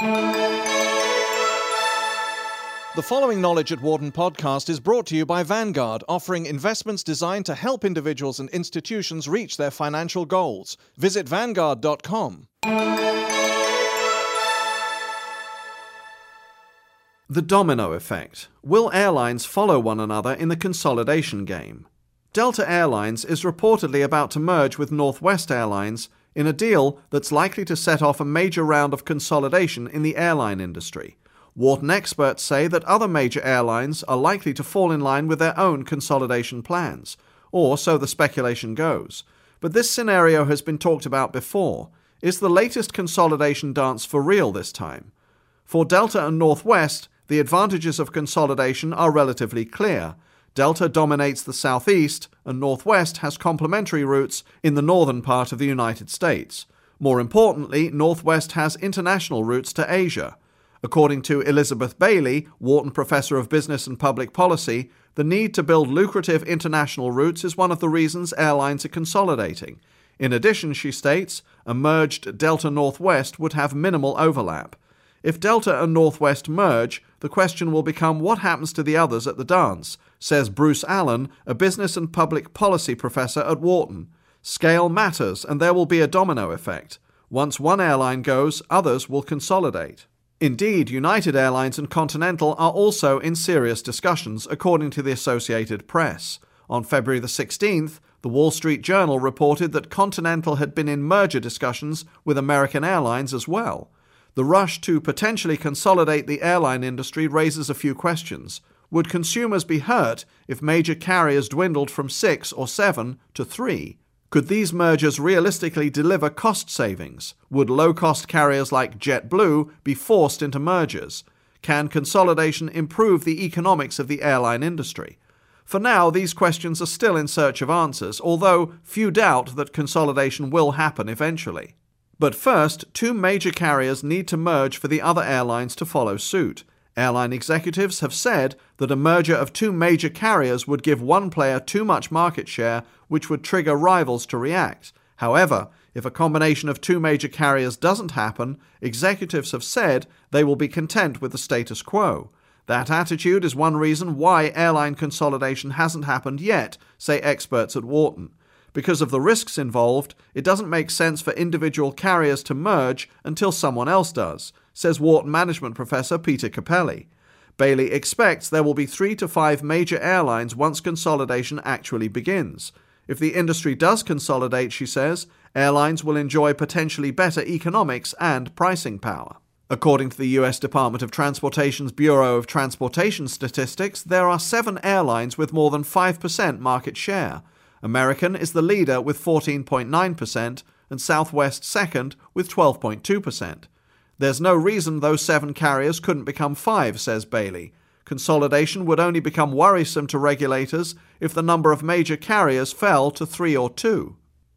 The following Knowledge at Wharton podcast is brought to you by Vanguard, offering investments designed to help individuals and institutions reach their financial goals. Visit Vanguard.com. The domino effect. Will airlines follow one another in the consolidation game? Delta Airlines is reportedly about to merge with Northwest Airlines in a deal that's likely to set off a major round of consolidation in the airline industry. Wharton experts say that other major airlines are likely to fall in line with their own consolidation plans, or so the speculation goes. But this scenario has been talked about before. Is the latest consolidation dance for real this time? For Delta and Northwest, the advantages of consolidation are relatively clear. Delta dominates the southeast, and Northwest has complementary routes in the northern part of the United States. More importantly, Northwest has international routes to Asia. According to Elizabeth Bailey, Wharton Professor of Business and Public Policy, the need to build lucrative international routes is one of the reasons airlines are consolidating. In addition, she states, a merged Delta Northwest would have minimal overlap. If Delta and Northwest merge, the question will become what happens to the others at the dance, says Bruce Allen, a business and public policy professor at Wharton. Scale matters, and there will be a domino effect. Once one airline goes, others will consolidate. Indeed, United Airlines and Continental are also in serious discussions, according to the Associated Press. On February the 16th, the Wall Street Journal reported that Continental had been in merger discussions with American Airlines as well. The rush to potentially consolidate the airline industry raises a few questions. Would consumers be hurt if major carriers dwindled from six or seven to three? Could these mergers realistically deliver cost savings? Would low cost carriers like JetBlue be forced into mergers? Can consolidation improve the economics of the airline industry? For now, these questions are still in search of answers, although few doubt that consolidation will happen eventually. But first, two major carriers need to merge for the other airlines to follow suit. Airline executives have said that a merger of two major carriers would give one player too much market share, which would trigger rivals to react. However, if a combination of two major carriers doesn't happen, executives have said they will be content with the status quo. That attitude is one reason why airline consolidation hasn't happened yet, say experts at Wharton. Because of the risks involved, it doesn't make sense for individual carriers to merge until someone else does says Wharton management professor Peter Cappelli. Bailey expects there will be three to five major airlines once consolidation actually begins. If the industry does consolidate, she says, airlines will enjoy potentially better economics and pricing power. According to the U.S. Department of Transportation's Bureau of Transportation Statistics, there are seven airlines with more than 5% market share. American is the leader with 14.9%, and Southwest second with 12.2%. There's no reason those seven carriers couldn't become five, says Bailey. Consolidation would only become worrisome to regulators if the number of major carriers fell to three or two.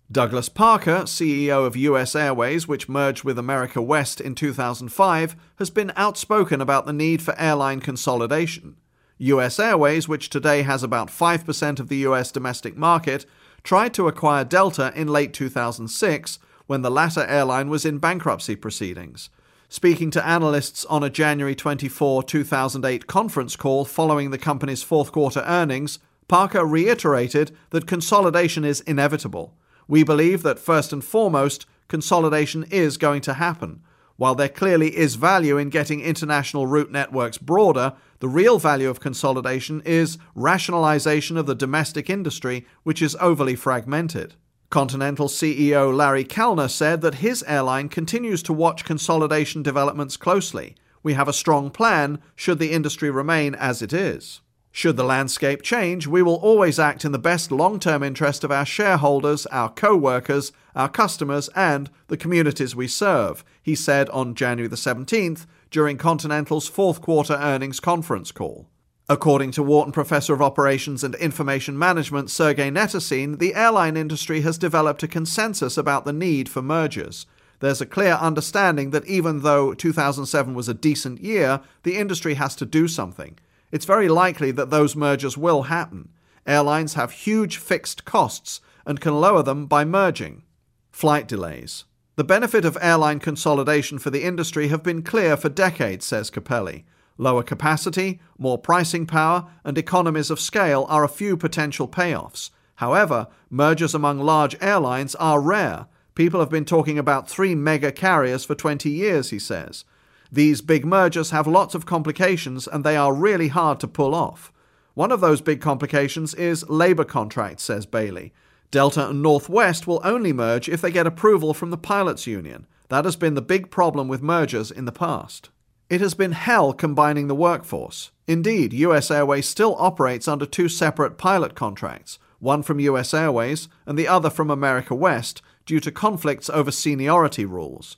Douglas Parker, CEO of US Airways, which merged with America West in 2005, has been outspoken about the need for airline consolidation. US Airways, which today has about 5% of the US domestic market, tried to acquire Delta in late 2006 when the latter airline was in bankruptcy proceedings. Speaking to analysts on a January 24, 2008 conference call following the company's fourth quarter earnings, Parker reiterated that consolidation is inevitable. We believe that first and foremost, consolidation is going to happen. While there clearly is value in getting international route networks broader, the real value of consolidation is rationalization of the domestic industry, which is overly fragmented. Continental CEO Larry Kellner said that his airline continues to watch consolidation developments closely. We have a strong plan should the industry remain as it is. Should the landscape change, we will always act in the best long term interest of our shareholders, our co workers, our customers, and the communities we serve, he said on January the 17th during Continental's fourth quarter earnings conference call. According to Wharton Professor of Operations and Information Management Sergei Netessine, the airline industry has developed a consensus about the need for mergers. There's a clear understanding that even though 2007 was a decent year, the industry has to do something. It's very likely that those mergers will happen. Airlines have huge fixed costs and can lower them by merging. Flight delays. The benefit of airline consolidation for the industry have been clear for decades, says Cappelli. Lower capacity, more pricing power, and economies of scale are a few potential payoffs. However, mergers among large airlines are rare. People have been talking about three mega carriers for 20 years, he says. These big mergers have lots of complications and they are really hard to pull off. One of those big complications is labour contracts, says Bailey. Delta and Northwest will only merge if they get approval from the pilots' union. That has been the big problem with mergers in the past. It has been hell combining the workforce. Indeed, US Airways still operates under two separate pilot contracts, one from US Airways and the other from America West, due to conflicts over seniority rules.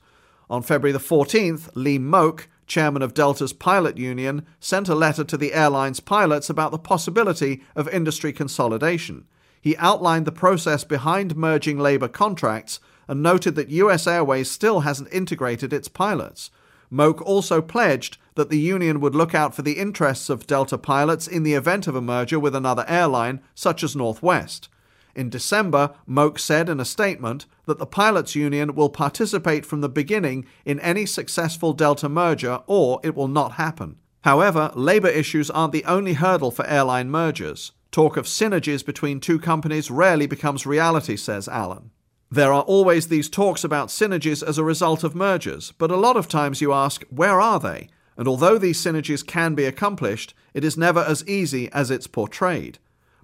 On February the 14th, Lee Moak, chairman of Delta's pilot union, sent a letter to the airline's pilots about the possibility of industry consolidation. He outlined the process behind merging labour contracts and noted that US Airways still hasn't integrated its pilots. Moak also pledged that the union would look out for the interests of Delta pilots in the event of a merger with another airline, such as Northwest. In December, Moak said in a statement that the pilots union will participate from the beginning in any successful Delta merger or it will not happen. However, labour issues aren't the only hurdle for airline mergers. Talk of synergies between two companies rarely becomes reality, says Allen. There are always these talks about synergies as a result of mergers, but a lot of times you ask, where are they? And although these synergies can be accomplished, it is never as easy as it's portrayed.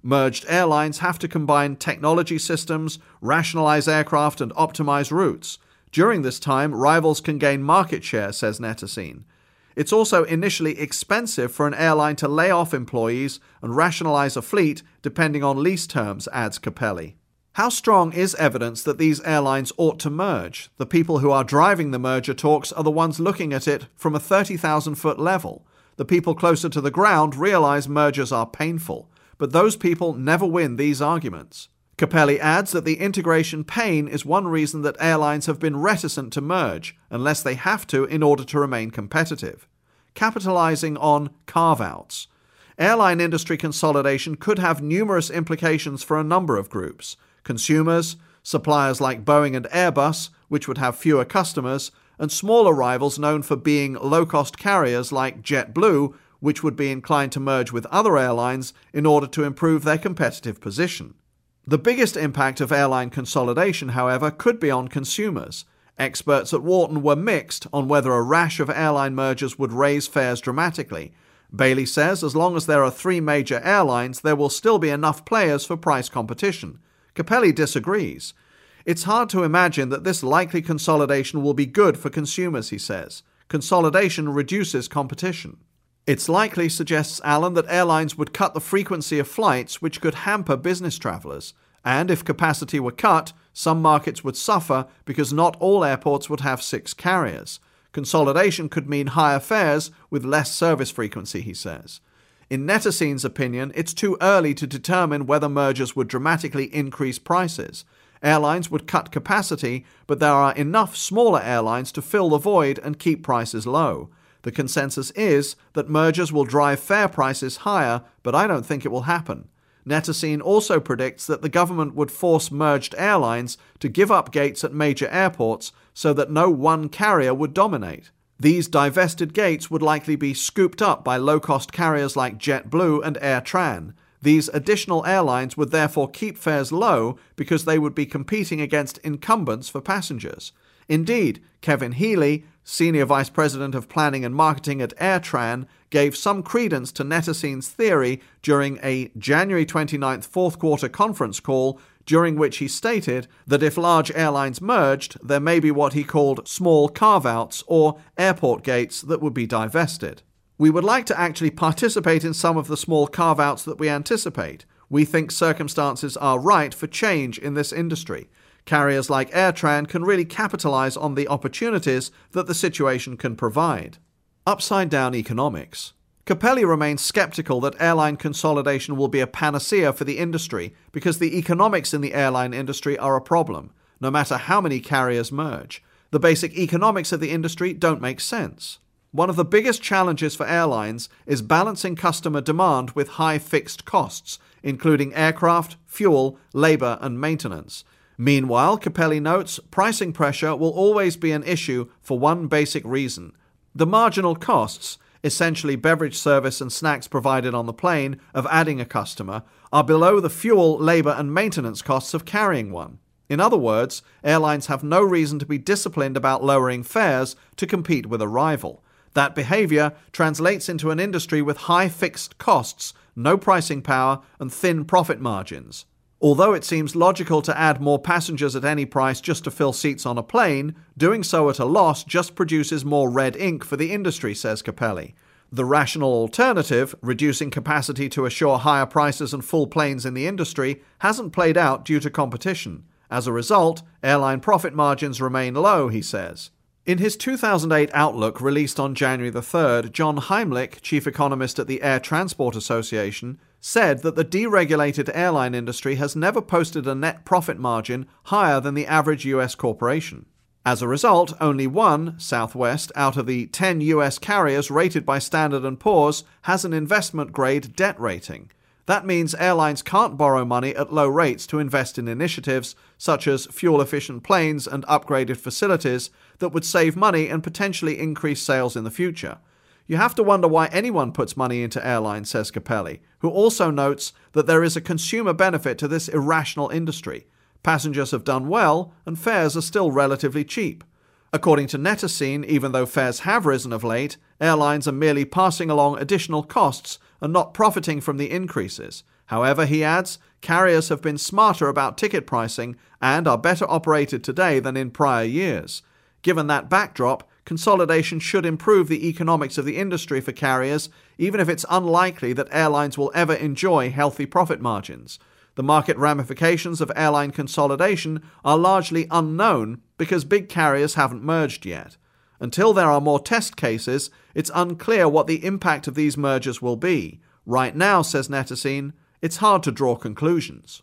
Merged airlines have to combine technology systems, rationalize aircraft, and optimize routes. During this time, rivals can gain market share, says Netessine. It's also initially expensive for an airline to lay off employees and rationalize a fleet depending on lease terms, adds Cappelli. How strong is evidence that these airlines ought to merge? The people who are driving the merger talks are the ones looking at it from a 30,000 foot level. The people closer to the ground realize mergers are painful, but those people never win these arguments. Cappelli adds that the integration pain is one reason that airlines have been reticent to merge, unless they have to in order to remain competitive. Capitalizing on carve outs. Airline industry consolidation could have numerous implications for a number of groups consumers, suppliers like Boeing and Airbus, which would have fewer customers, and smaller rivals known for being low cost carriers like JetBlue, which would be inclined to merge with other airlines in order to improve their competitive position. The biggest impact of airline consolidation, however, could be on consumers. Experts at Wharton were mixed on whether a rash of airline mergers would raise fares dramatically. Bailey says as long as there are three major airlines, there will still be enough players for price competition. Cappelli disagrees. It's hard to imagine that this likely consolidation will be good for consumers, he says. Consolidation reduces competition. It's likely, suggests Allen, that airlines would cut the frequency of flights, which could hamper business travellers. And if capacity were cut, some markets would suffer because not all airports would have six carriers. Consolidation could mean higher fares with less service frequency, he says. In Netessine's opinion, it's too early to determine whether mergers would dramatically increase prices. Airlines would cut capacity, but there are enough smaller airlines to fill the void and keep prices low. The consensus is that mergers will drive fare prices higher, but I don't think it will happen. Netessine also predicts that the government would force merged airlines to give up gates at major airports so that no one carrier would dominate. These divested gates would likely be scooped up by low cost carriers like JetBlue and AirTran. These additional airlines would therefore keep fares low because they would be competing against incumbents for passengers. Indeed, Kevin Healy, Senior Vice President of Planning and Marketing at AirTran, gave some credence to Netessine's theory during a January 29th fourth quarter conference call during which he stated that if large airlines merged, there may be what he called small carve outs or airport gates that would be divested. We would like to actually participate in some of the small carve outs that we anticipate. We think circumstances are right for change in this industry. Carriers like AirTran can really capitalize on the opportunities that the situation can provide. Upside down economics. Cappelli remains skeptical that airline consolidation will be a panacea for the industry because the economics in the airline industry are a problem, no matter how many carriers merge. The basic economics of the industry don't make sense. One of the biggest challenges for airlines is balancing customer demand with high fixed costs, including aircraft, fuel, labor, and maintenance. Meanwhile, Cappelli notes pricing pressure will always be an issue for one basic reason. The marginal costs, essentially beverage service and snacks provided on the plane, of adding a customer, are below the fuel, labour, and maintenance costs of carrying one. In other words, airlines have no reason to be disciplined about lowering fares to compete with a rival. That behaviour translates into an industry with high fixed costs, no pricing power, and thin profit margins. Although it seems logical to add more passengers at any price just to fill seats on a plane, doing so at a loss just produces more red ink for the industry, says Cappelli. The rational alternative, reducing capacity to assure higher prices and full planes in the industry, hasn't played out due to competition. As a result, airline profit margins remain low, he says. In his 2008 outlook released on January the 3rd, John Heimlich, chief economist at the Air Transport Association, said that the deregulated airline industry has never posted a net profit margin higher than the average US corporation. As a result, only one, Southwest, out of the 10 US carriers rated by Standard & Poor's has an investment grade debt rating. That means airlines can't borrow money at low rates to invest in initiatives such as fuel efficient planes and upgraded facilities that would save money and potentially increase sales in the future. You have to wonder why anyone puts money into airlines, says Cappelli, who also notes that there is a consumer benefit to this irrational industry. Passengers have done well, and fares are still relatively cheap. According to Netessine, even though fares have risen of late, airlines are merely passing along additional costs and not profiting from the increases. However, he adds, carriers have been smarter about ticket pricing and are better operated today than in prior years. Given that backdrop, consolidation should improve the economics of the industry for carriers, even if it's unlikely that airlines will ever enjoy healthy profit margins. The market ramifications of airline consolidation are largely unknown because big carriers haven't merged yet. Until there are more test cases, it's unclear what the impact of these mergers will be. Right now, says Netessine, it's hard to draw conclusions.